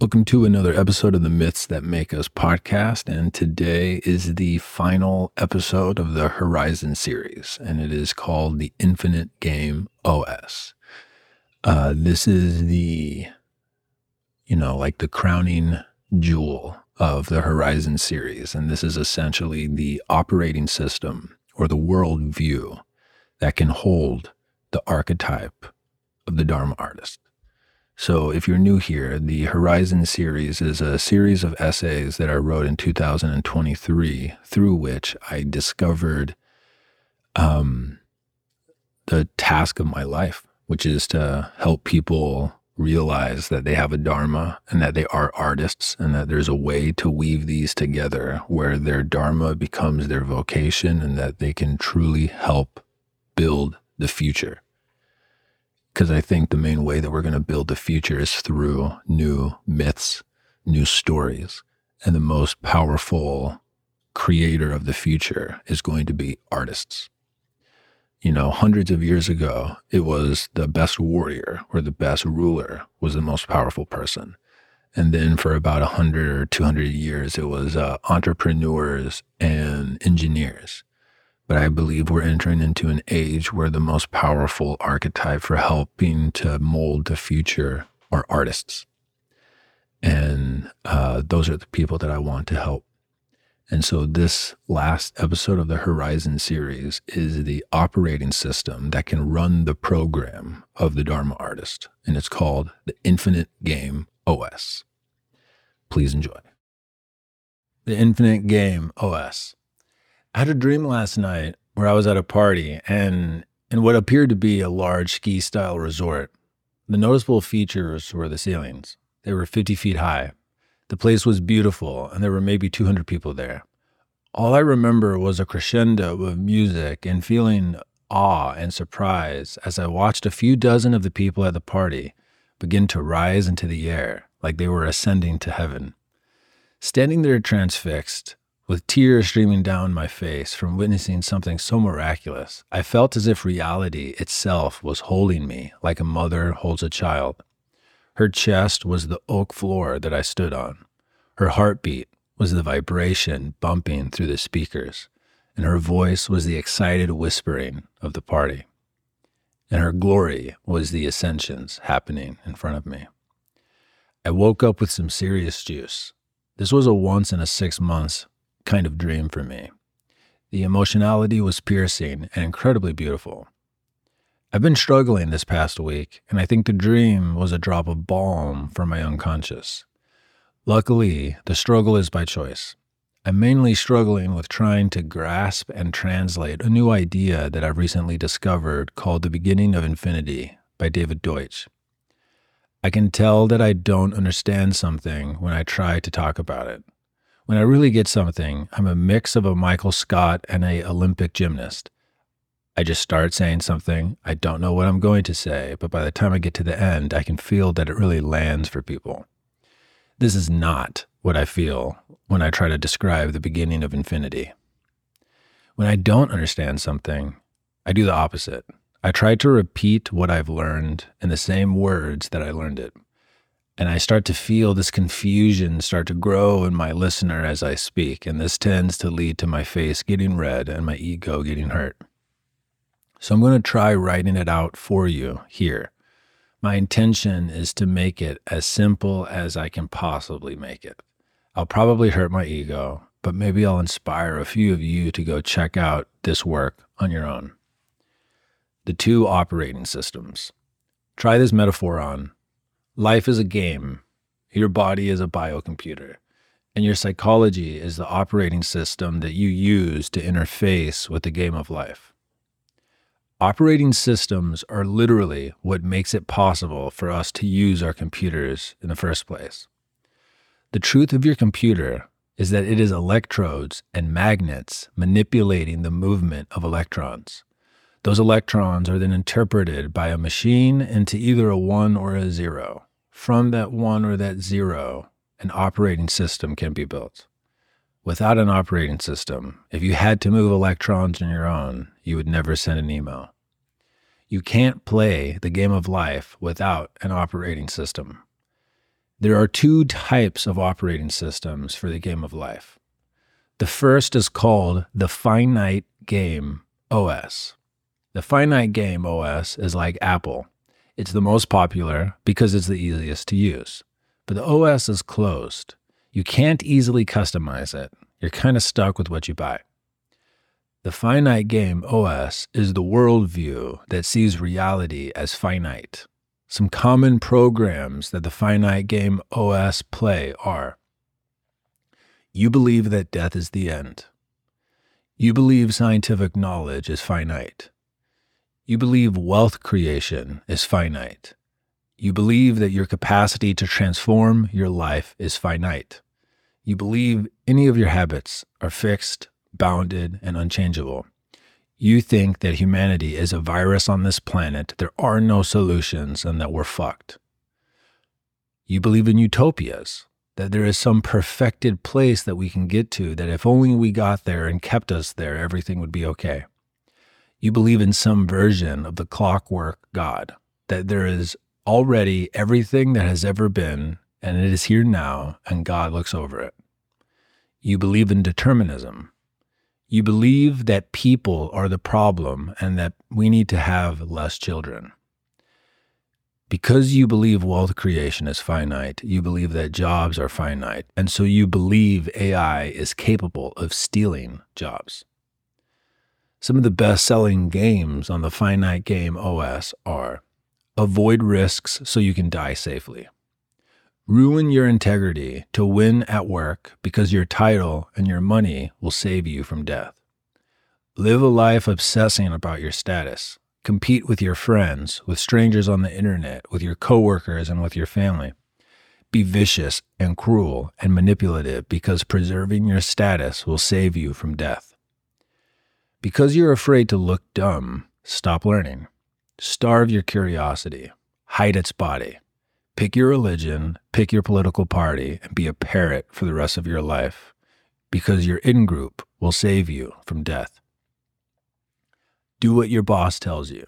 Welcome to another episode of the Myths That Make Us podcast. And today is the final episode of the Horizon series, and it is called the Infinite Game OS. Uh, this is the, you know, like the crowning jewel of the Horizon series. And this is essentially the operating system or the world view that can hold the archetype of the Dharma artist. So, if you're new here, the Horizon series is a series of essays that I wrote in 2023 through which I discovered um, the task of my life, which is to help people realize that they have a Dharma and that they are artists and that there's a way to weave these together where their Dharma becomes their vocation and that they can truly help build the future because I think the main way that we're going to build the future is through new myths, new stories. And the most powerful creator of the future is going to be artists. You know, hundreds of years ago, it was the best warrior or the best ruler was the most powerful person. And then for about 100 or 200 years, it was uh, entrepreneurs and engineers. But I believe we're entering into an age where the most powerful archetype for helping to mold the future are artists. And uh, those are the people that I want to help. And so, this last episode of the Horizon series is the operating system that can run the program of the Dharma artist. And it's called the Infinite Game OS. Please enjoy. The Infinite Game OS. I had a dream last night where I was at a party and in what appeared to be a large ski style resort. The noticeable features were the ceilings. They were 50 feet high. The place was beautiful and there were maybe 200 people there. All I remember was a crescendo of music and feeling awe and surprise as I watched a few dozen of the people at the party begin to rise into the air like they were ascending to heaven. Standing there transfixed, with tears streaming down my face from witnessing something so miraculous, I felt as if reality itself was holding me like a mother holds a child. Her chest was the oak floor that I stood on. Her heartbeat was the vibration bumping through the speakers, and her voice was the excited whispering of the party. And her glory was the ascensions happening in front of me. I woke up with some serious juice. This was a once in a six months kind of dream for me. The emotionality was piercing and incredibly beautiful. I've been struggling this past week, and I think the dream was a drop of balm for my unconscious. Luckily, the struggle is by choice. I'm mainly struggling with trying to grasp and translate a new idea that I've recently discovered called The Beginning of Infinity by David Deutsch. I can tell that I don't understand something when I try to talk about it. When I really get something, I'm a mix of a Michael Scott and a Olympic gymnast. I just start saying something, I don't know what I'm going to say, but by the time I get to the end, I can feel that it really lands for people. This is not what I feel when I try to describe the beginning of infinity. When I don't understand something, I do the opposite. I try to repeat what I've learned in the same words that I learned it. And I start to feel this confusion start to grow in my listener as I speak. And this tends to lead to my face getting red and my ego getting hurt. So I'm going to try writing it out for you here. My intention is to make it as simple as I can possibly make it. I'll probably hurt my ego, but maybe I'll inspire a few of you to go check out this work on your own. The two operating systems. Try this metaphor on Life is a game. Your body is a biocomputer. And your psychology is the operating system that you use to interface with the game of life. Operating systems are literally what makes it possible for us to use our computers in the first place. The truth of your computer is that it is electrodes and magnets manipulating the movement of electrons. Those electrons are then interpreted by a machine into either a one or a zero from that one or that zero, an operating system can be built. Without an operating system, if you had to move electrons on your own, you would never send an email. You can't play the game of life without an operating system. There are two types of operating systems for the game of life. The first is called the finite game OS. The finite game OS is like Apple. It's the most popular because it's the easiest to use. But the OS is closed. You can't easily customize it. You're kind of stuck with what you buy. The finite game OS is the worldview that sees reality as finite. Some common programs that the finite game OS play are You believe that death is the end. You believe scientific knowledge is finite. You believe wealth creation is finite. You believe that your capacity to transform your life is finite. You believe any of your habits are fixed, bounded, and unchangeable. You think that humanity is a virus on this planet, there are no solutions, and that we're fucked. You believe in utopias, that there is some perfected place that we can get to, that if only we got there and kept us there, everything would be okay. You believe in some version of the clockwork God, that there is already everything that has ever been, and it is here now, and God looks over it. You believe in determinism, you believe that people are the problem and that we need to have less children. Because you believe wealth creation is finite, you believe that jobs are finite, and so you believe AI is capable of stealing jobs. Some of the best selling games on the Finite Game OS are Avoid Risks So You Can Die Safely, Ruin your integrity to win at work because your title and your money will save you from death. Live a life obsessing about your status. Compete with your friends, with strangers on the internet, with your coworkers, and with your family. Be vicious and cruel and manipulative because preserving your status will save you from death. Because you're afraid to look dumb, stop learning. Starve your curiosity. Hide its body. Pick your religion, pick your political party, and be a parrot for the rest of your life because your in group will save you from death. Do what your boss tells you,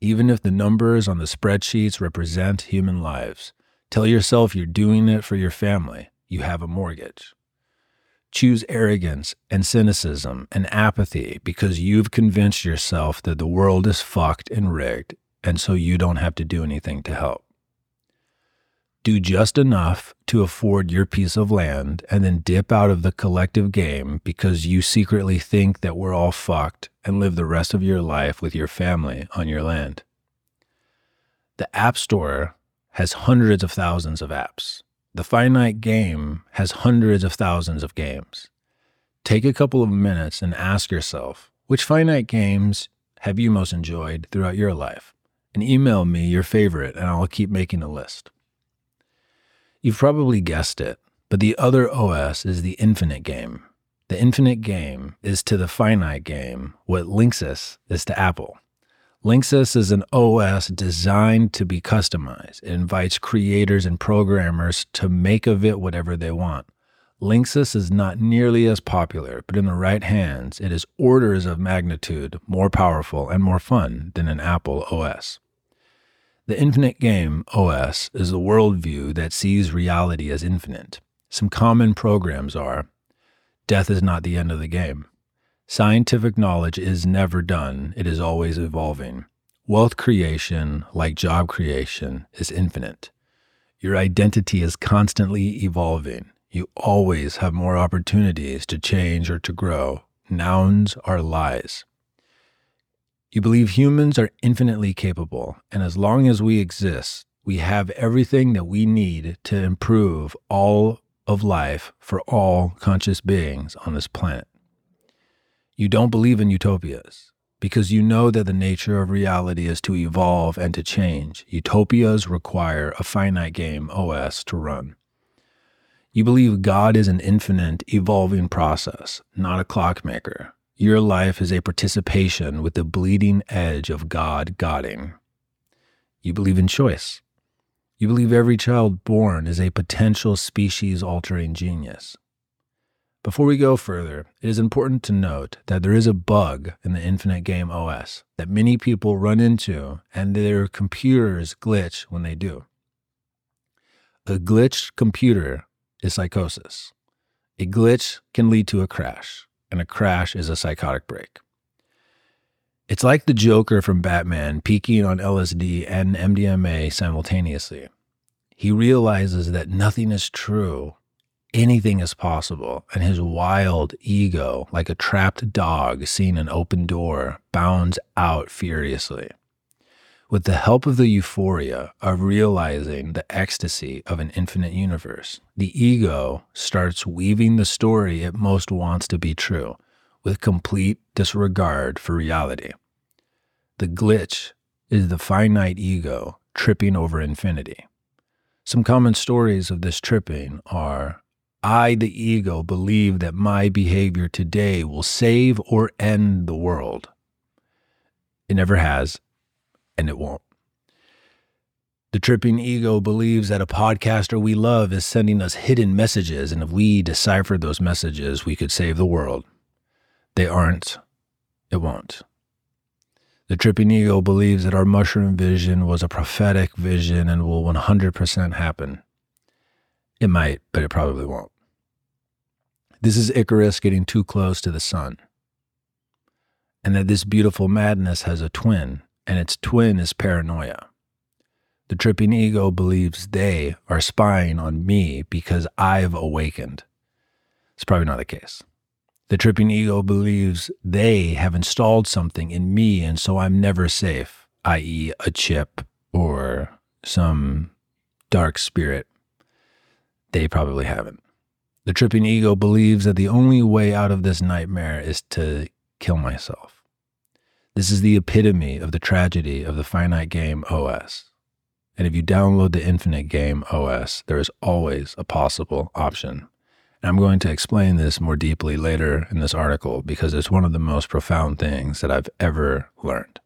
even if the numbers on the spreadsheets represent human lives. Tell yourself you're doing it for your family. You have a mortgage. Choose arrogance and cynicism and apathy because you've convinced yourself that the world is fucked and rigged, and so you don't have to do anything to help do just enough to afford your piece of land and then dip out of the collective game because you secretly think that we're all fucked and live the rest of your life with your family on your land. The App Store has hundreds of thousands of apps. The finite game has hundreds of thousands of games. Take a couple of minutes and ask yourself which finite games have you most enjoyed throughout your life? And email me your favorite, and I'll keep making a list. You've probably guessed it, but the other OS is the infinite game. The infinite game is to the finite game what Linux is to Apple. Linux is an OS designed to be customized. It invites creators and programmers to make of it whatever they want. Linux is not nearly as popular, but in the right hands, it is orders of magnitude more powerful and more fun than an Apple OS. The Infinite Game OS is the worldview that sees reality as infinite. Some common programs are Death is not the end of the game. Scientific knowledge is never done, it is always evolving. Wealth creation, like job creation, is infinite. Your identity is constantly evolving. You always have more opportunities to change or to grow. Nouns are lies. You believe humans are infinitely capable, and as long as we exist, we have everything that we need to improve all of life for all conscious beings on this planet. You don't believe in utopias because you know that the nature of reality is to evolve and to change. Utopias require a finite game OS to run. You believe God is an infinite, evolving process, not a clockmaker. Your life is a participation with the bleeding edge of God Godding. You believe in choice. You believe every child born is a potential species altering genius. Before we go further, it is important to note that there is a bug in the Infinite Game OS that many people run into and their computers glitch when they do. A glitched computer is psychosis. A glitch can lead to a crash, and a crash is a psychotic break. It's like the Joker from Batman peaking on LSD and MDMA simultaneously. He realizes that nothing is true, anything is possible, and his wild ego, like a trapped dog seeing an open door, bounds out furiously. With the help of the euphoria of realizing the ecstasy of an infinite universe, the ego starts weaving the story it most wants to be true with complete disregard for reality. The glitch is the finite ego tripping over infinity. Some common stories of this tripping are I, the ego, believe that my behavior today will save or end the world. It never has, and it won't. The tripping ego believes that a podcaster we love is sending us hidden messages, and if we deciphered those messages, we could save the world. They aren't. It won't. The tripping ego believes that our mushroom vision was a prophetic vision and will 100% happen. It might, but it probably won't. This is Icarus getting too close to the sun. And that this beautiful madness has a twin, and its twin is paranoia. The tripping ego believes they are spying on me because I've awakened. It's probably not the case. The tripping ego believes they have installed something in me, and so I'm never safe, i.e., a chip or some dark spirit. They probably haven't. The tripping ego believes that the only way out of this nightmare is to kill myself. This is the epitome of the tragedy of the finite game OS. And if you download the infinite game OS, there is always a possible option And I'm going to explain this more deeply later in this article because it's one of the most profound things that I've ever learned.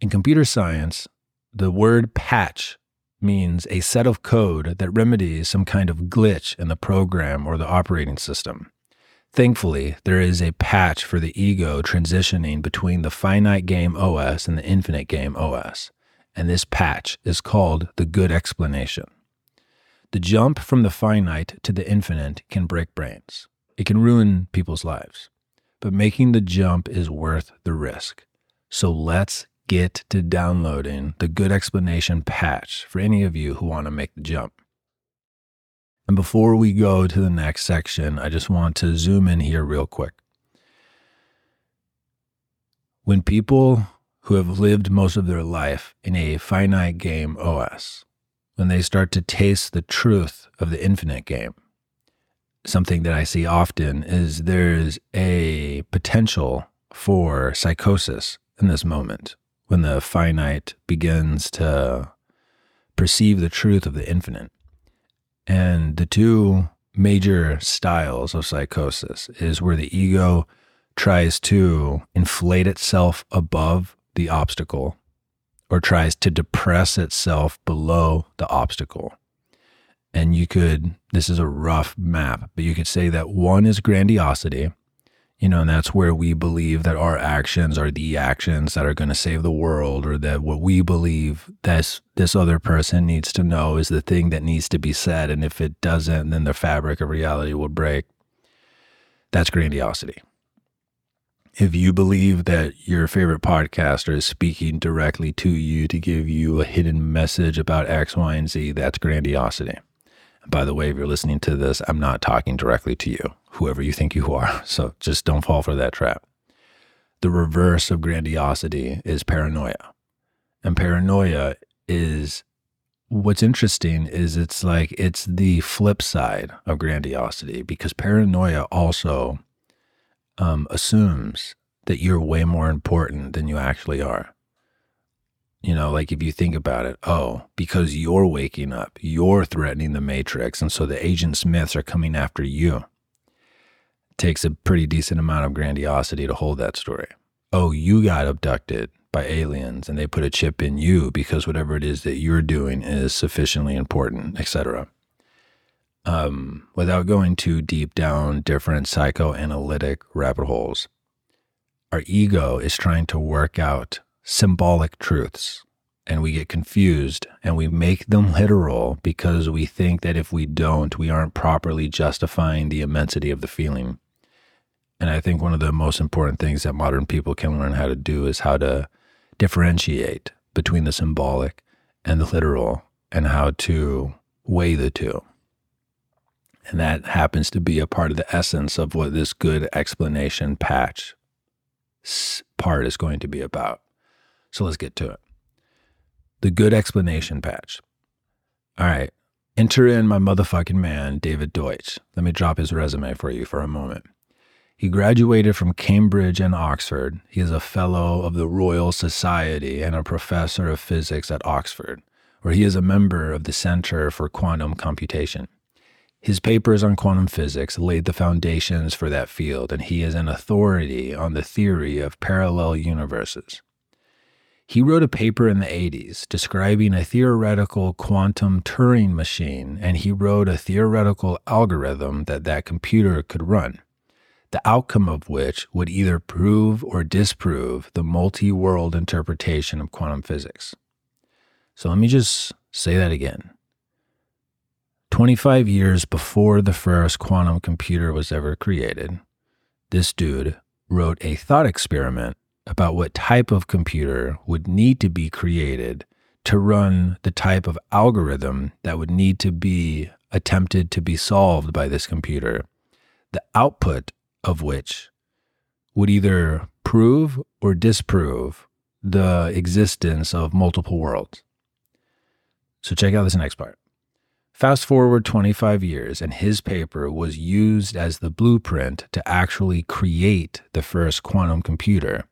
In computer science, the word patch means a set of code that remedies some kind of glitch in the program or the operating system. Thankfully, there is a patch for the ego transitioning between the finite game OS and the infinite game OS, and this patch is called the good explanation. The jump from the finite to the infinite can break brains. It can ruin people's lives. But making the jump is worth the risk. So let's get to downloading the good explanation patch for any of you who want to make the jump. And before we go to the next section, I just want to zoom in here real quick. When people who have lived most of their life in a finite game OS, when they start to taste the truth of the infinite game. Something that I see often is there's a potential for psychosis in this moment when the finite begins to perceive the truth of the infinite. And the two major styles of psychosis is where the ego tries to inflate itself above the obstacle or tries to depress itself below the obstacle. And you could, this is a rough map, but you could say that one is grandiosity, you know, and that's where we believe that our actions are the actions that are going to save the world, or that what we believe this this other person needs to know is the thing that needs to be said, and if it doesn't, then the fabric of reality will break. That's grandiosity if you believe that your favorite podcaster is speaking directly to you to give you a hidden message about X, Y, and Z, that's grandiosity. By the way, if you're listening to this, I'm not talking directly to you, whoever you think you are. So just don't fall for that trap. The reverse of grandiosity is paranoia. And paranoia is what's interesting is it's like it's the flip side of grandiosity because paranoia also um, assumes that you're way more important than you actually are. You know, like if you think about it, oh, because you're waking up, you're threatening the matrix. And so the agent Smiths are coming after you. It takes a pretty decent amount of grandiosity to hold that story. Oh, you got abducted by aliens and they put a chip in you because whatever it is that you're doing is sufficiently important, etc um, without going too deep down different psychoanalytic rabbit holes, our ego is trying to work out symbolic truths and we get confused and we make them literal because we think that if we don't, we aren't properly justifying the immensity of the feeling. And I think one of the most important things that modern people can learn how to do is how to differentiate between the symbolic and the literal and how to weigh the two. And that happens to be a part of the essence of what this good explanation patch part is going to be about. So let's get to it. The good explanation patch. All right. Enter in my motherfucking man, David Deutsch. Let me drop his resume for you for a moment. He graduated from Cambridge and Oxford. He is a fellow of the Royal Society and a professor of physics at Oxford, where he is a member of the Center for Quantum Computation. His papers on quantum physics laid the foundations for that field, and he is an authority on the theory of parallel universes. He wrote a paper in the 80s describing a theoretical quantum Turing machine, and he wrote a theoretical algorithm that that computer could run the outcome of which would either prove or disprove the multi world interpretation of quantum physics. So let me just say that again. 25 years before the first quantum computer was ever created, this dude wrote a thought experiment about what type of computer would need to be created to run the type of algorithm that would need to be attempted to be solved by this computer. The output of which would either prove or disprove the existence of multiple worlds. So, check out this next part. Fast forward 25 years, and his paper was used as the blueprint to actually create the first quantum computer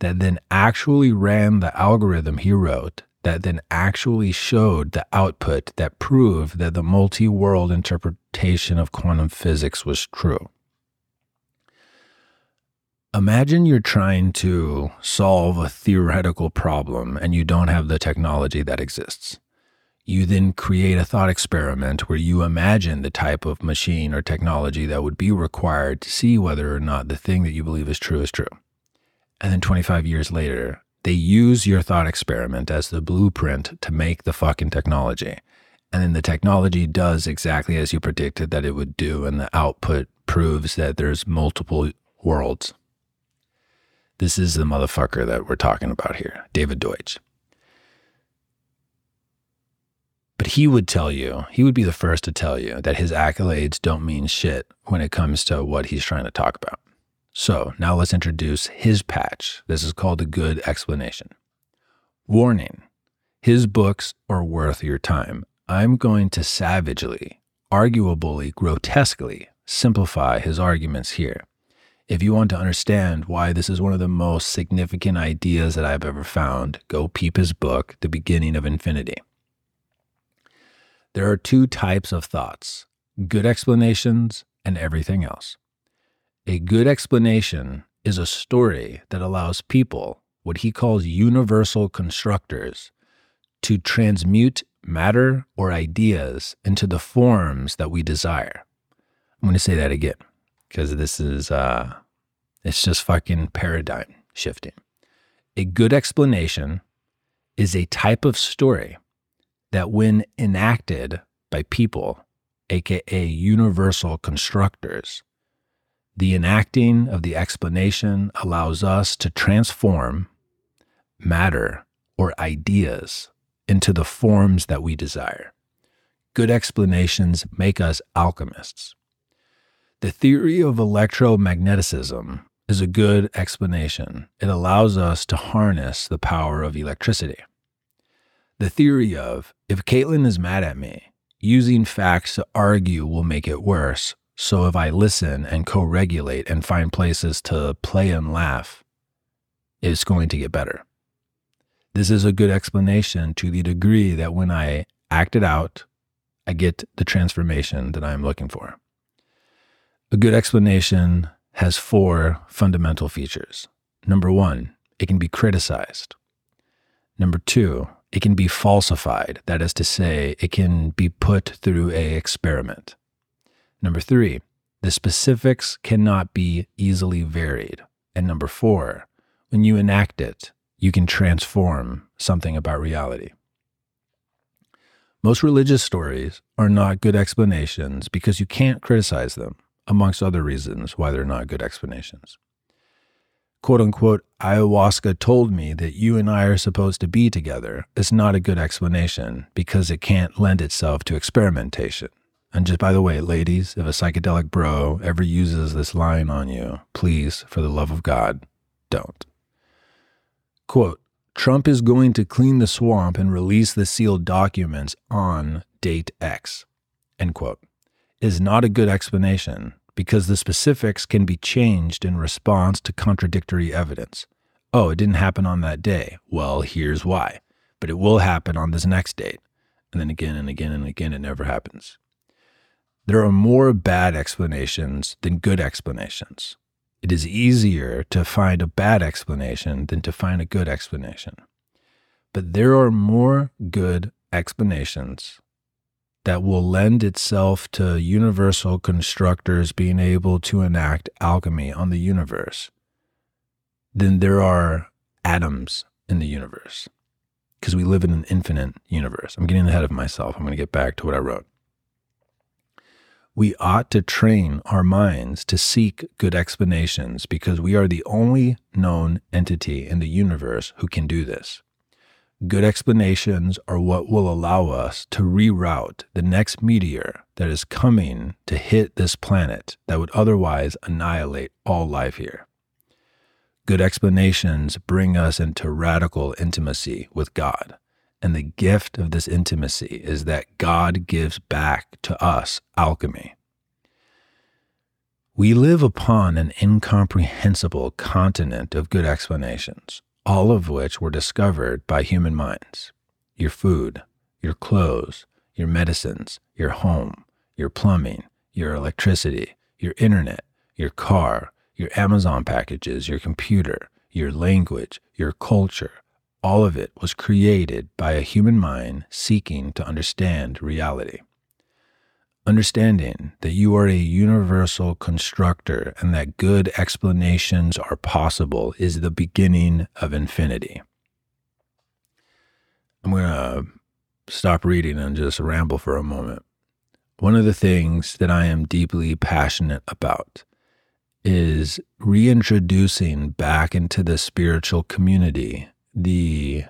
that then actually ran the algorithm he wrote, that then actually showed the output that proved that the multi world interpretation of quantum physics was true. Imagine you're trying to solve a theoretical problem and you don't have the technology that exists. You then create a thought experiment where you imagine the type of machine or technology that would be required to see whether or not the thing that you believe is true is true. And then 25 years later, they use your thought experiment as the blueprint to make the fucking technology. And then the technology does exactly as you predicted that it would do, and the output proves that there's multiple worlds. This is the motherfucker that we're talking about here, David Deutsch. But he would tell you, he would be the first to tell you that his accolades don't mean shit when it comes to what he's trying to talk about. So now let's introduce his patch. This is called a good explanation. Warning his books are worth your time. I'm going to savagely, arguably, grotesquely simplify his arguments here. If you want to understand why this is one of the most significant ideas that I've ever found, go peep his book, The Beginning of Infinity. There are two types of thoughts good explanations and everything else. A good explanation is a story that allows people, what he calls universal constructors, to transmute matter or ideas into the forms that we desire. I'm going to say that again because this is uh, it's just fucking paradigm shifting. A good explanation is a type of story that, when enacted by people, aka universal constructors, the enacting of the explanation allows us to transform matter or ideas into the forms that we desire. Good explanations make us alchemists. The theory of electromagnetism is a good explanation. It allows us to harness the power of electricity. The theory of if Caitlin is mad at me, using facts to argue will make it worse. So if I listen and co regulate and find places to play and laugh, it's going to get better. This is a good explanation to the degree that when I act it out, I get the transformation that I'm looking for. A good explanation has four fundamental features. Number one, it can be criticized. Number two, it can be falsified. That is to say, it can be put through a experiment. Number three, the specifics cannot be easily varied. And number four, when you enact it, you can transform something about reality. Most religious stories are not good explanations because you can't criticize them, amongst other reasons why they're not good explanations. Quote unquote, ayahuasca told me that you and I are supposed to be together is not a good explanation because it can't lend itself to experimentation. And just by the way, ladies, if a psychedelic bro ever uses this line on you, please, for the love of God, don't. Quote, Trump is going to clean the swamp and release the sealed documents on date X, end quote, is not a good explanation because the specifics can be changed in response to contradictory evidence. Oh, it didn't happen on that day. Well, here's why. But it will happen on this next date. And then again and again and again, it never happens. There are more bad explanations than good explanations. It is easier to find a bad explanation than to find a good explanation. But there are more good explanations that will lend itself to universal constructors being able to enact alchemy on the universe than there are atoms in the universe. Because we live in an infinite universe. I'm getting ahead of myself. I'm going to get back to what I wrote we ought to train our minds to seek good explanations because we are the only known entity in the universe who can do this. Good explanations are what will allow us to reroute the next meteor that is coming to hit this planet that would otherwise annihilate all life here. Good explanations bring us into radical intimacy with God. And the gift of this intimacy is that God gives back to us alchemy. We live upon an incomprehensible continent of good explanations, all of which were discovered by human minds. Your food, your clothes, your medicines, your home, your plumbing, your electricity, your internet, your car, your Amazon packages, your computer, your language, your culture, all of it was created by a human mind seeking to understand reality. Understanding that you are a universal constructor and that good explanations are possible is the beginning of infinity. I'm going to stop reading and just ramble for a moment. One of the things that I am deeply passionate about is reintroducing back into the spiritual community the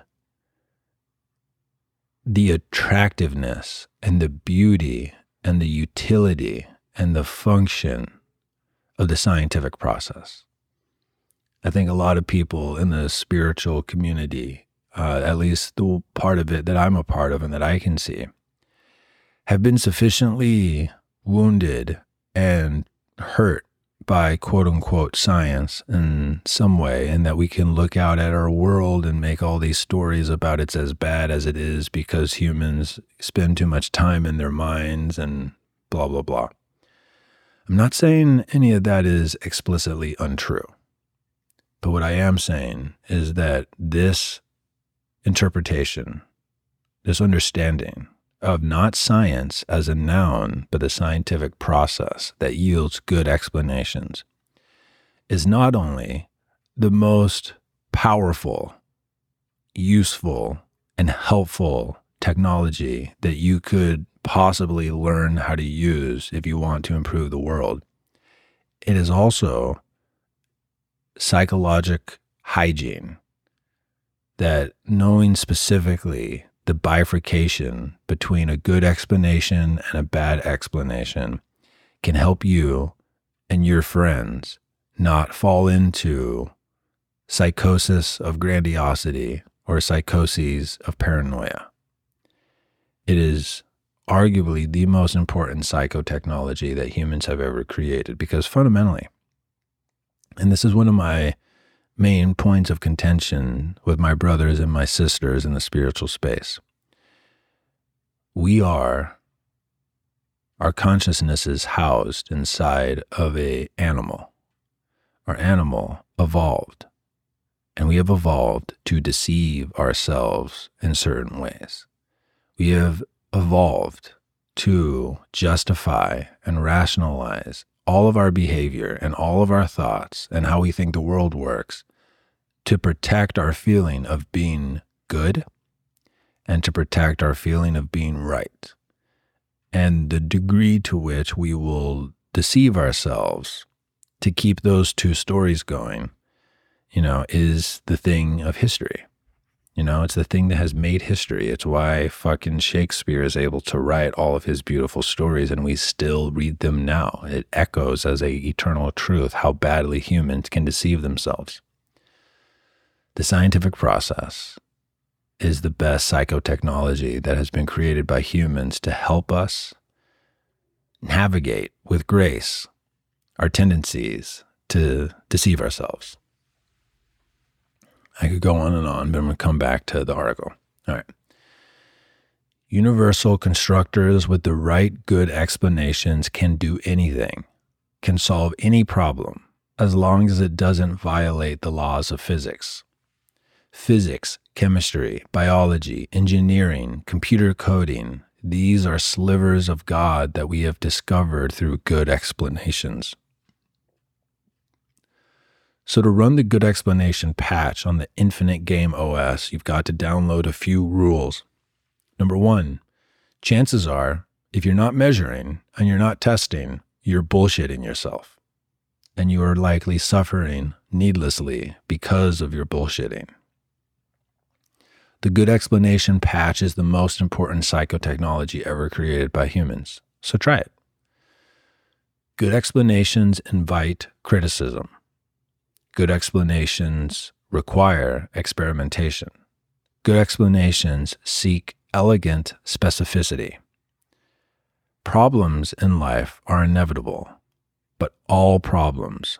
the attractiveness and the beauty and the utility and the function of the scientific process. I think a lot of people in the spiritual community, uh, at least the part of it that I'm a part of and that I can see, have been sufficiently wounded and hurt by quote unquote science in some way, and that we can look out at our world and make all these stories about it's as bad as it is because humans spend too much time in their minds and blah, blah, blah. I'm not saying any of that is explicitly untrue. But what I am saying is that this interpretation, this understanding of not science as a noun, but the scientific process that yields good explanations, is not only the most powerful, useful, and helpful technology that you could possibly learn how to use if you want to improve the world. It is also psychologic hygiene that knowing specifically the bifurcation between a good explanation and a bad explanation can help you and your friends not fall into psychosis of grandiosity or psychoses of paranoia. It is arguably the most important psychotechnology that humans have ever created because fundamentally, and this is one of my main points of contention with my brothers and my sisters in the spiritual space. We are our consciousness is housed inside of a animal. Our animal evolved, and we have evolved to deceive ourselves in certain ways. We have evolved to justify and rationalize all of our behavior and all of our thoughts and how we think the world works to protect our feeling of being good and to protect our feeling of being right. And the degree to which we will deceive ourselves to keep those two stories going, you know, is the thing of history. You know, it's the thing that has made history. It's why fucking Shakespeare is able to write all of his beautiful stories and we still read them now. It echoes as a eternal truth how badly humans can deceive themselves. The scientific process is the best psychotechnology that has been created by humans to help us navigate with grace our tendencies to deceive ourselves. I could go on and on, but I'm going to come back to the article. All right. Universal constructors with the right good explanations can do anything, can solve any problem, as long as it doesn't violate the laws of physics. Physics, chemistry, biology, engineering, computer coding, these are slivers of God that we have discovered through good explanations. So, to run the good explanation patch on the Infinite Game OS, you've got to download a few rules. Number one, chances are, if you're not measuring and you're not testing, you're bullshitting yourself. And you are likely suffering needlessly because of your bullshitting. The good explanation patch is the most important psychotechnology ever created by humans. So try it. Good explanations invite criticism. Good explanations require experimentation. Good explanations seek elegant specificity. Problems in life are inevitable, but all problems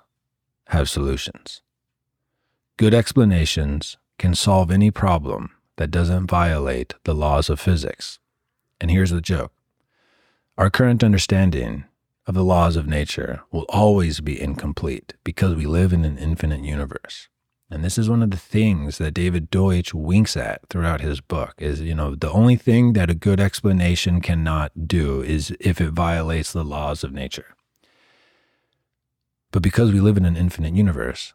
have solutions. Good explanations can solve any problem that doesn't violate the laws of physics. And here's the joke our current understanding of the laws of nature will always be incomplete because we live in an infinite universe. And this is one of the things that David Deutsch winks at throughout his book is, you know, the only thing that a good explanation cannot do is if it violates the laws of nature. But because we live in an infinite universe,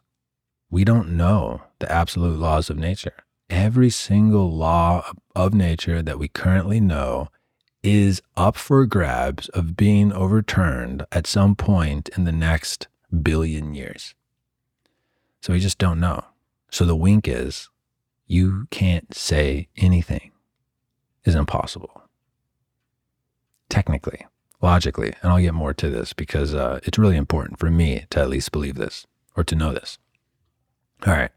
we don't know the absolute laws of nature. Every single law of nature that we currently know is up for grabs of being overturned at some point in the next billion years. So we just don't know. So the wink is you can't say anything is impossible. Technically, logically, and I'll get more to this because uh, it's really important for me to at least believe this or to know this. All right.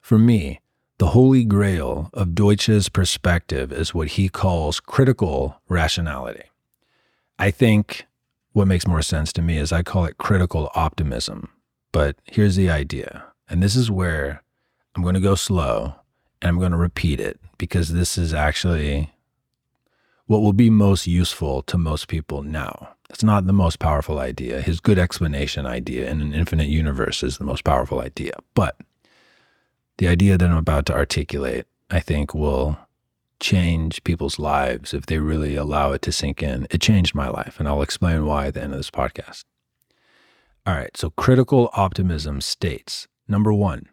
For me, the holy grail of Deutsch's perspective is what he calls critical rationality. I think what makes more sense to me is I call it critical optimism. But here's the idea, and this is where I'm going to go slow and I'm going to repeat it because this is actually what will be most useful to most people now. It's not the most powerful idea. His good explanation idea in an infinite universe is the most powerful idea. But the idea that I'm about to articulate, I think, will change people's lives if they really allow it to sink in. It changed my life, and I'll explain why at the end of this podcast. All right, so critical optimism states number one,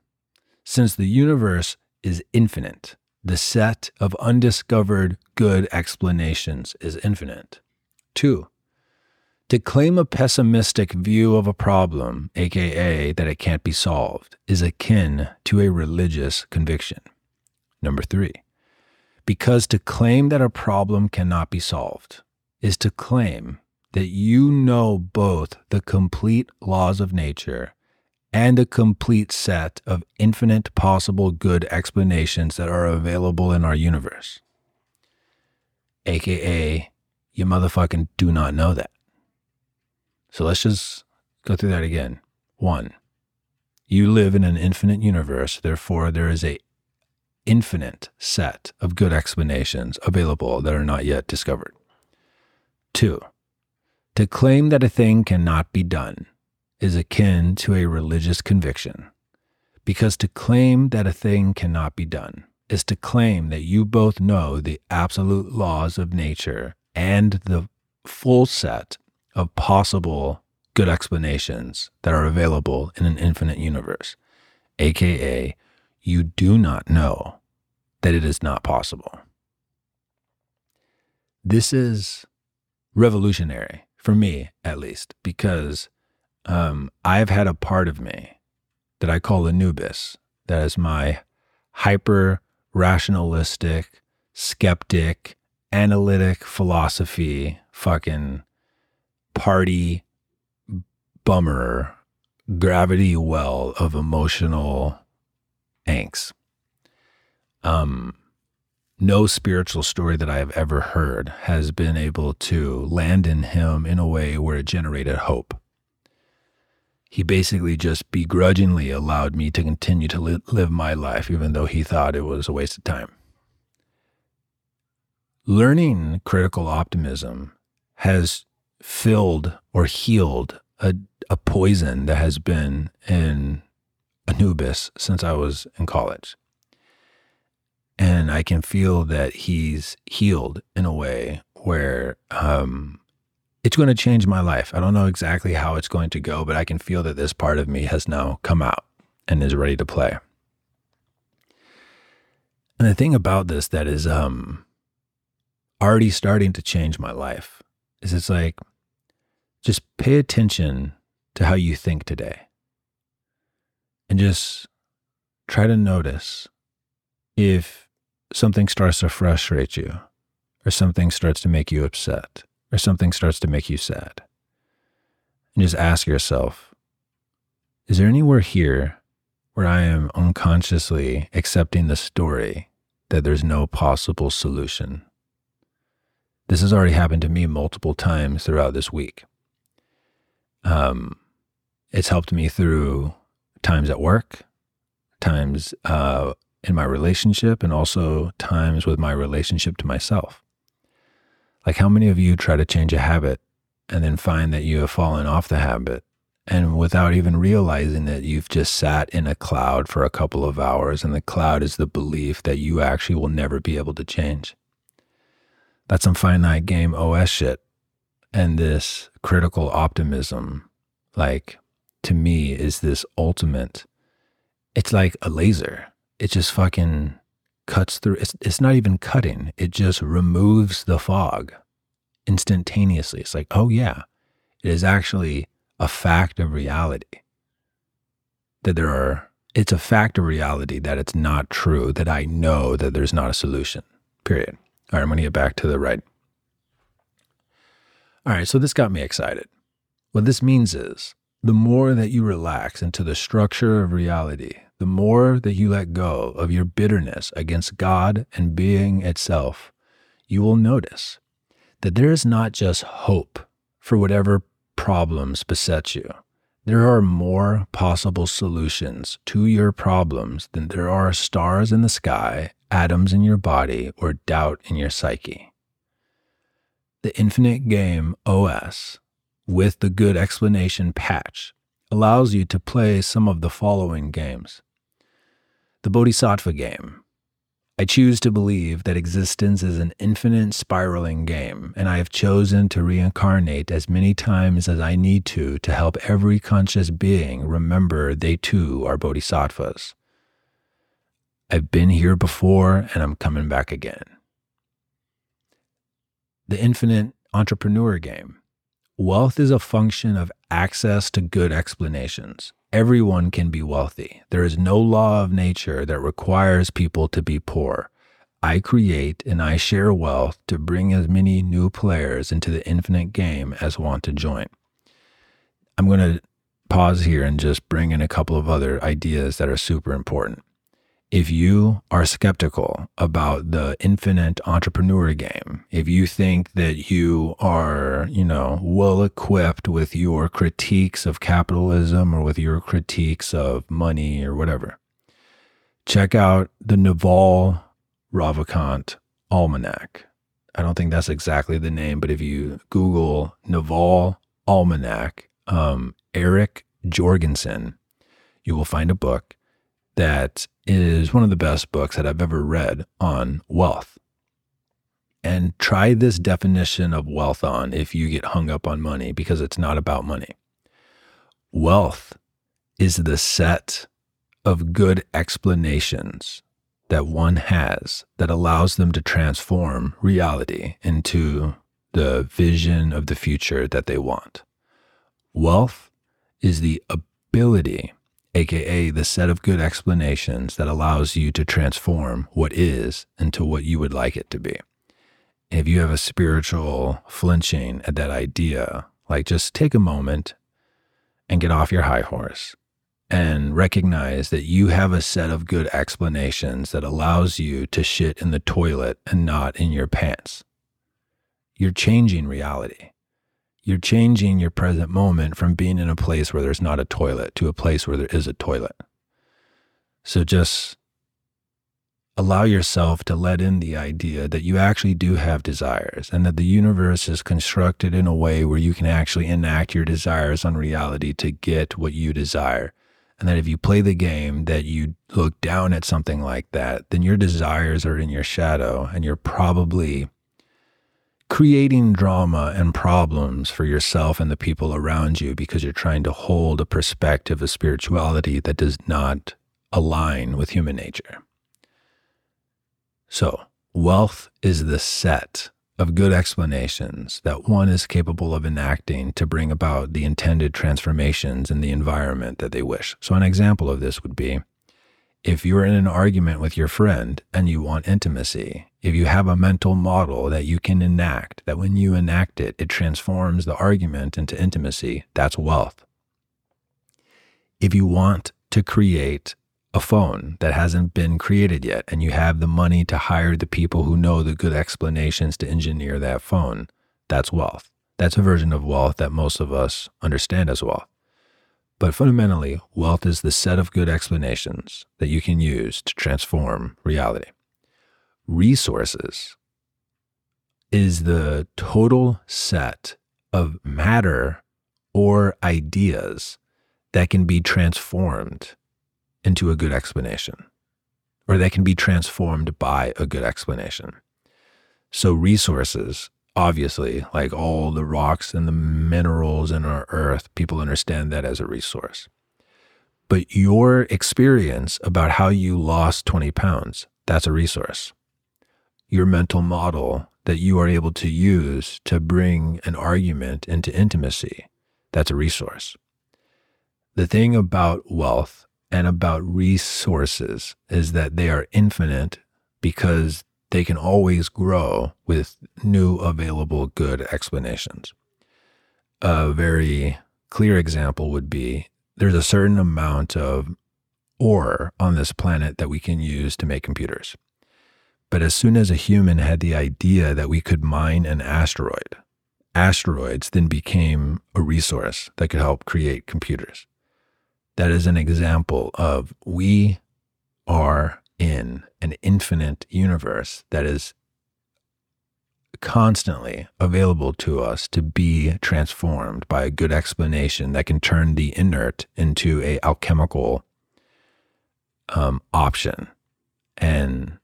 since the universe is infinite, the set of undiscovered good explanations is infinite. Two, to claim a pessimistic view of a problem, aka that it can't be solved, is akin to a religious conviction. Number three, because to claim that a problem cannot be solved is to claim that you know both the complete laws of nature and a complete set of infinite possible good explanations that are available in our universe. AKA, you motherfucking do not know that. So let's just go through that again. One, you live in an infinite universe, therefore there is a infinite set of good explanations available that are not yet discovered. Two, to claim that a thing cannot be done is akin to a religious conviction, because to claim that a thing cannot be done is to claim that you both know the absolute laws of nature and the full set of possible good explanations that are available in an infinite universe, aka you do not know that it is not possible. This is revolutionary for me, at least, because um, I've had a part of me that I call Anubis, that is my hyper rationalistic, skeptic, analytic philosophy, fucking party bummer, gravity well of emotional angst. Um, no spiritual story that I have ever heard has been able to land in him in a way where it generated hope. He basically just begrudgingly allowed me to continue to li- live my life, even though he thought it was a waste of time. Learning critical optimism has filled or healed a, a poison that has been in Anubis since I was in college. And I can feel that he's healed in a way where um, it's going to change my life. I don't know exactly how it's going to go, but I can feel that this part of me has now come out and is ready to play. And the thing about this that is um, already starting to change my life is it's like just pay attention to how you think today and just try to notice if something starts to frustrate you or something starts to make you upset or something starts to make you sad. And just ask yourself, is there anywhere here where I am unconsciously accepting the story that there's no possible solution? This has already happened to me multiple times throughout this week. Um, it's helped me through times at work, times uh, in my relationship, and also times with my relationship to myself. Like, how many of you try to change a habit and then find that you have fallen off the habit? And without even realizing it, you've just sat in a cloud for a couple of hours, and the cloud is the belief that you actually will never be able to change. That's some finite game OS shit. And this critical optimism, like to me, is this ultimate. It's like a laser. It just fucking cuts through. It's, it's not even cutting, it just removes the fog instantaneously. It's like, oh, yeah, it is actually a fact of reality that there are, it's a fact of reality that it's not true, that I know that there's not a solution, period. All right, I'm going to get back to the right. All right, so this got me excited. What this means is the more that you relax into the structure of reality, the more that you let go of your bitterness against God and being itself, you will notice that there is not just hope for whatever problems beset you. There are more possible solutions to your problems than there are stars in the sky, atoms in your body, or doubt in your psyche. The Infinite Game OS with the Good Explanation patch allows you to play some of the following games the Bodhisattva game. I choose to believe that existence is an infinite spiraling game, and I have chosen to reincarnate as many times as I need to to help every conscious being remember they too are bodhisattvas. I've been here before and I'm coming back again. The infinite entrepreneur game. Wealth is a function of access to good explanations. Everyone can be wealthy. There is no law of nature that requires people to be poor. I create and I share wealth to bring as many new players into the infinite game as want to join. I'm going to pause here and just bring in a couple of other ideas that are super important if you are skeptical about the infinite entrepreneur game, if you think that you are, you know, well equipped with your critiques of capitalism or with your critiques of money or whatever, check out the Naval Ravikant Almanac. I don't think that's exactly the name, but if you Google Naval Almanac, um, Eric Jorgenson, you will find a book that is one of the best books that I've ever read on wealth. And try this definition of wealth on if you get hung up on money because it's not about money. Wealth is the set of good explanations that one has that allows them to transform reality into the vision of the future that they want. Wealth is the ability, aka the set of good explanations that allows you to transform what is into what you would like it to be. If you have a spiritual flinching at that idea, like just take a moment and get off your high horse and recognize that you have a set of good explanations that allows you to shit in the toilet and not in your pants. You're changing reality. You're changing your present moment from being in a place where there's not a toilet to a place where there is a toilet. So just allow yourself to let in the idea that you actually do have desires and that the universe is constructed in a way where you can actually enact your desires on reality to get what you desire. And that if you play the game that you look down at something like that, then your desires are in your shadow and you're probably creating drama and problems for yourself and the people around you because you're trying to hold a perspective of spirituality that does not align with human nature. So, wealth is the set of good explanations that one is capable of enacting to bring about the intended transformations in the environment that they wish. So, an example of this would be if you're in an argument with your friend and you want intimacy, if you have a mental model that you can enact, that when you enact it, it transforms the argument into intimacy, that's wealth. If you want to create a phone that hasn't been created yet and you have the money to hire the people who know the good explanations to engineer that phone, that's wealth. That's a version of wealth that most of us understand as wealth. But fundamentally, wealth is the set of good explanations that you can use to transform reality. Resources is the total set of matter or ideas that can be transformed into a good explanation, or that can be transformed by a good explanation. So, resources, obviously, like all the rocks and the minerals in our earth, people understand that as a resource. But your experience about how you lost 20 pounds, that's a resource. Your mental model that you are able to use to bring an argument into intimacy, that's a resource. The thing about wealth and about resources is that they are infinite because they can always grow with new available good explanations. A very clear example would be there's a certain amount of ore on this planet that we can use to make computers. But as soon as a human had the idea that we could mine an asteroid, asteroids then became a resource that could help create computers. That is an example of we are in an infinite universe that is constantly available to us to be transformed by a good explanation that can turn the inert into a alchemical um, option. And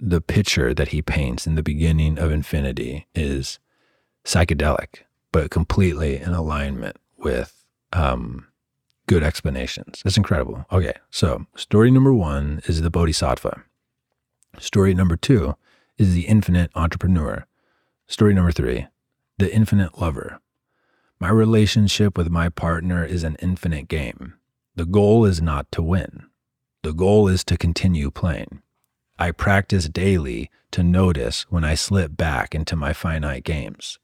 the picture that he paints in the beginning of infinity is psychedelic but completely in alignment with um, good explanations. It's incredible. Okay, so story number one is the Bodhisattva. Story number two is the infinite entrepreneur. Story number three, the infinite lover. My relationship with my partner is an infinite game. The goal is not to win. The goal is to continue playing. I practice daily to notice when I slip back into my finite games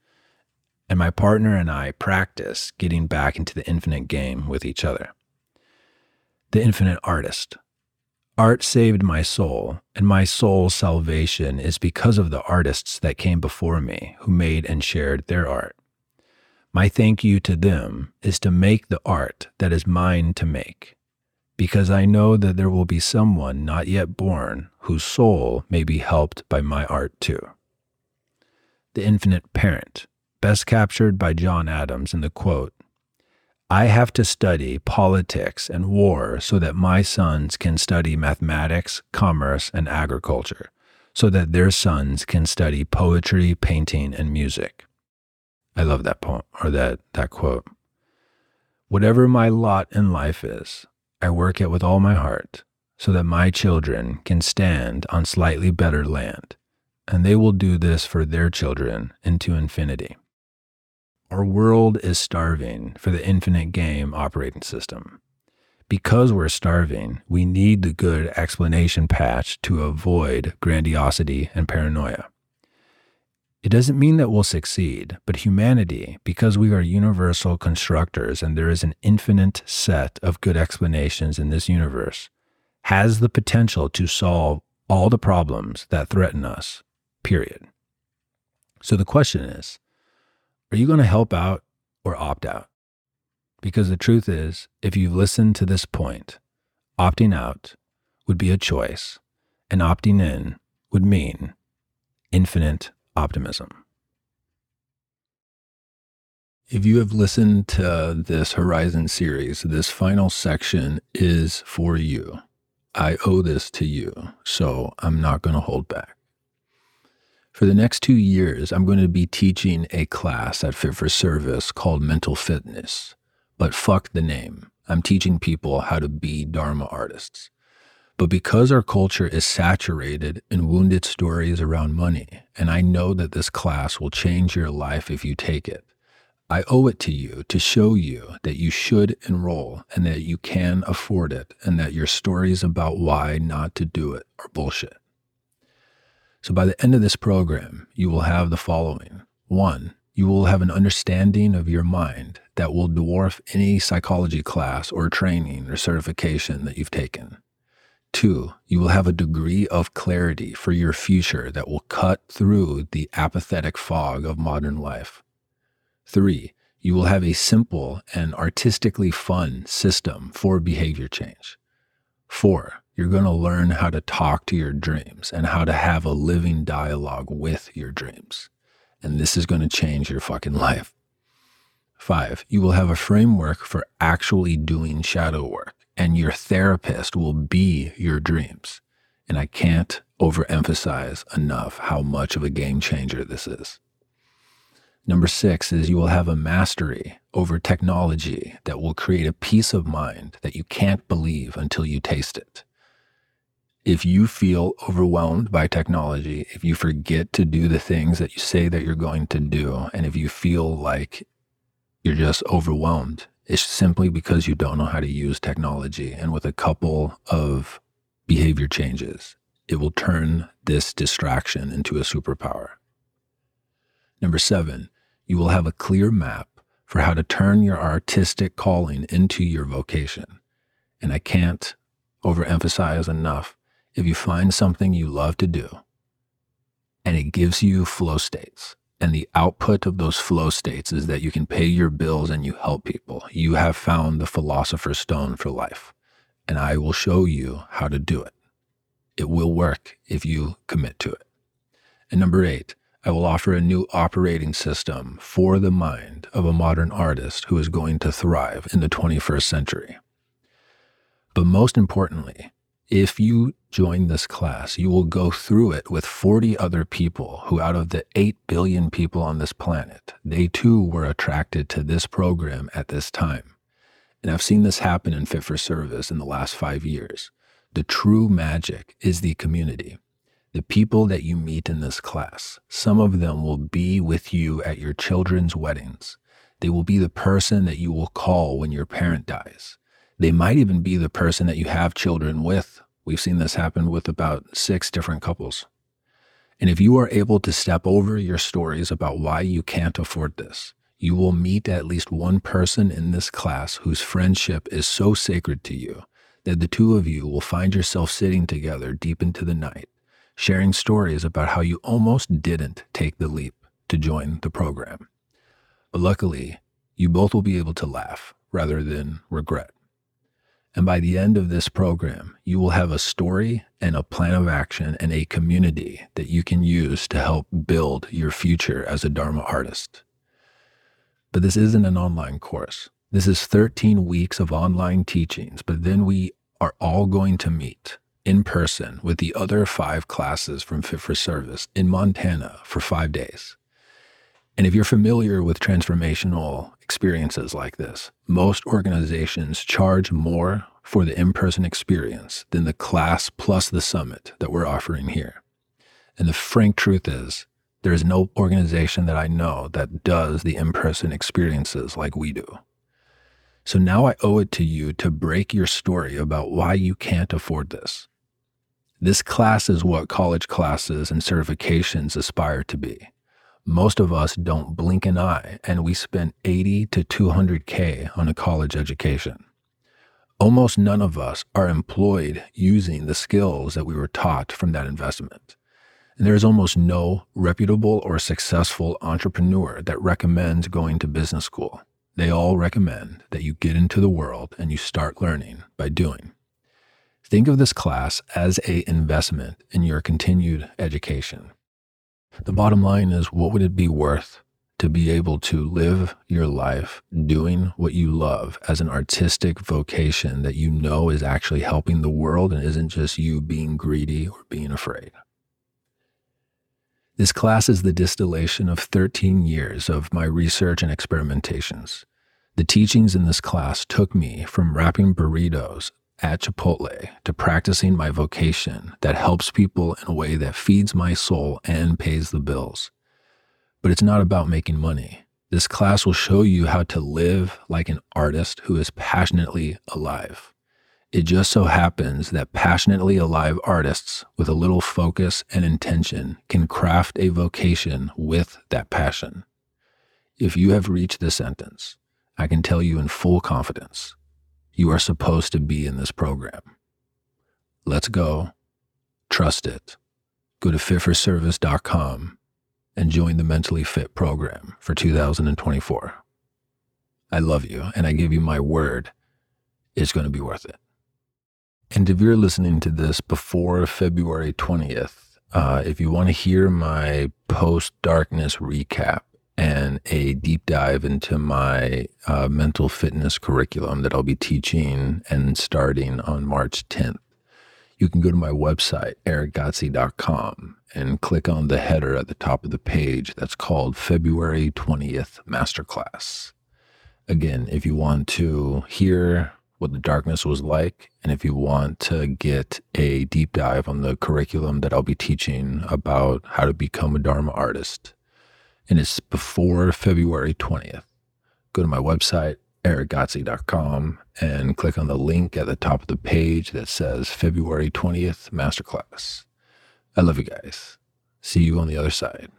and my partner and I practice getting back into the infinite game with each other. The infinite artist. Art saved my soul, and my soul's salvation is because of the artists that came before me who made and shared their art. My thank you to them is to make the art that is mine to make, because I know that there will be someone not yet born whose soul may be helped by my art too. The infinite parent best captured by John Adams in the quote I have to study politics and war so that my sons can study mathematics, commerce, and agriculture, so that their sons can study poetry, painting, and music. I love that poem or that, that quote. Whatever my lot in life is, I work it with all my heart so that my children can stand on slightly better land, and they will do this for their children into infinity. Our world is starving for the infinite game operating system. Because we're starving, we need the good explanation patch to avoid grandiosity and paranoia. It doesn't mean that we'll succeed, but humanity, because we are universal constructors and there is an infinite set of good explanations in this universe, has the potential to solve all the problems that threaten us, period. So the question is are you going to help out or opt out? Because the truth is, if you've listened to this point, opting out would be a choice, and opting in would mean infinite optimism. If you have listened to this Horizon series, this final section is for you. I owe this to you, so I'm not going to hold back. For the next two years, I'm going to be teaching a class at Fit for Service called Mental Fitness. But fuck the name. I'm teaching people how to be Dharma artists. But because our culture is saturated in wounded stories around money, and I know that this class will change your life if you take it, I owe it to you to show you that you should enroll and that you can afford it and that your stories about why not to do it are bullshit. So by the end of this program, you will have the following. One, you will have an understanding of your mind that will dwarf any psychology class or training or certification that you've taken. Two, you will have a degree of clarity for your future that will cut through the apathetic fog of modern life. Three, you will have a simple and artistically fun system for behavior change. Four, you're going to learn how to talk to your dreams and how to have a living dialogue with your dreams. And this is going to change your fucking life. Five, you will have a framework for actually doing shadow work and your therapist will be your dreams. And I can't overemphasize enough how much of a game changer this is. Number six is you will have a mastery over technology that will create a peace of mind that you can't believe until you taste it. If you feel overwhelmed by technology, if you forget to do the things that you say that you're going to do, and if you feel like you're just overwhelmed it's simply because you don't know how to use technology. And with a couple of behavior changes, it will turn this distraction into a superpower. Number seven, you will have a clear map for how to turn your artistic calling into your vocation. And I can't overemphasize enough if you find something you love to do and it gives you flow states, and the output of those flow states is that you can pay your bills and you help people. You have found the philosopher's stone for life. And I will show you how to do it. It will work if you commit to it. And number eight, I will offer a new operating system for the mind of a modern artist who is going to thrive in the 21st century. But most importantly, if you join this class, you will go through it with 40 other people who, out of the 8 billion people on this planet, they too were attracted to this program at this time. And I've seen this happen in Fit for Service in the last five years. The true magic is the community. The people that you meet in this class, some of them will be with you at your children's weddings. They will be the person that you will call when your parent dies. They might even be the person that you have children with. We've seen this happen with about six different couples. And if you are able to step over your stories about why you can't afford this, you will meet at least one person in this class whose friendship is so sacred to you that the two of you will find yourself sitting together deep into the night, sharing stories about how you almost didn't take the leap to join the program. But luckily, you both will be able to laugh rather than regret. And by the end of this program, you will have a story and a plan of action and a community that you can use to help build your future as a Dharma artist. But this isn't an online course. This is 13 weeks of online teachings, but then we are all going to meet in person with the other five classes from Fit for Service in Montana for five days. And if you're familiar with transformational experiences like this, most organizations charge more for the in person experience than the class plus the summit that we're offering here. And the frank truth is, there is no organization that I know that does the in person experiences like we do. So now I owe it to you to break your story about why you can't afford this. This class is what college classes and certifications aspire to be. Most of us don't blink an eye, and we spend 80 to 200K on a college education. Almost none of us are employed using the skills that we were taught from that investment. And there is almost no reputable or successful entrepreneur that recommends going to business school. They all recommend that you get into the world and you start learning by doing. Think of this class as a investment in your continued education. The bottom line is what would it be worth to be able to live your life doing what you love as an artistic vocation that you know is actually helping the world and isn't just you being greedy or being afraid. This class is the distillation of 13 years of my research and experimentations. The teachings in this class took me from wrapping burritos at Chipotle to practicing my vocation that helps people in a way that feeds my soul and pays the bills. But it's not about making money. This class will show you how to live like an artist who is passionately alive. It just so happens that passionately alive artists with a little focus and intention can craft a vocation with that passion. If you have reached this sentence, I can tell you in full confidence, you are supposed to be in this program. Let's go. Trust it. Go to fitforservice.com and join the Mentally Fit program for 2024. I love you, and I give you my word it's going to be worth it. And if you're listening to this before February 20th, uh, if you want to hear my post darkness recap a deep dive into my uh, mental fitness curriculum that I'll be teaching and starting on March 10th, you can go to my website, erickgodsey.com, and click on the header at the top of the page that's called February 20th Masterclass. Again, if you want to hear what the darkness was like. And if you want to get a deep dive on the curriculum that I'll be teaching about how to become a Dharma artist, and it's before February 20th, go to my website, erickgodsey.com, and click on the link at the top of the page that says February 20th Masterclass. I love you guys. See you on the other side.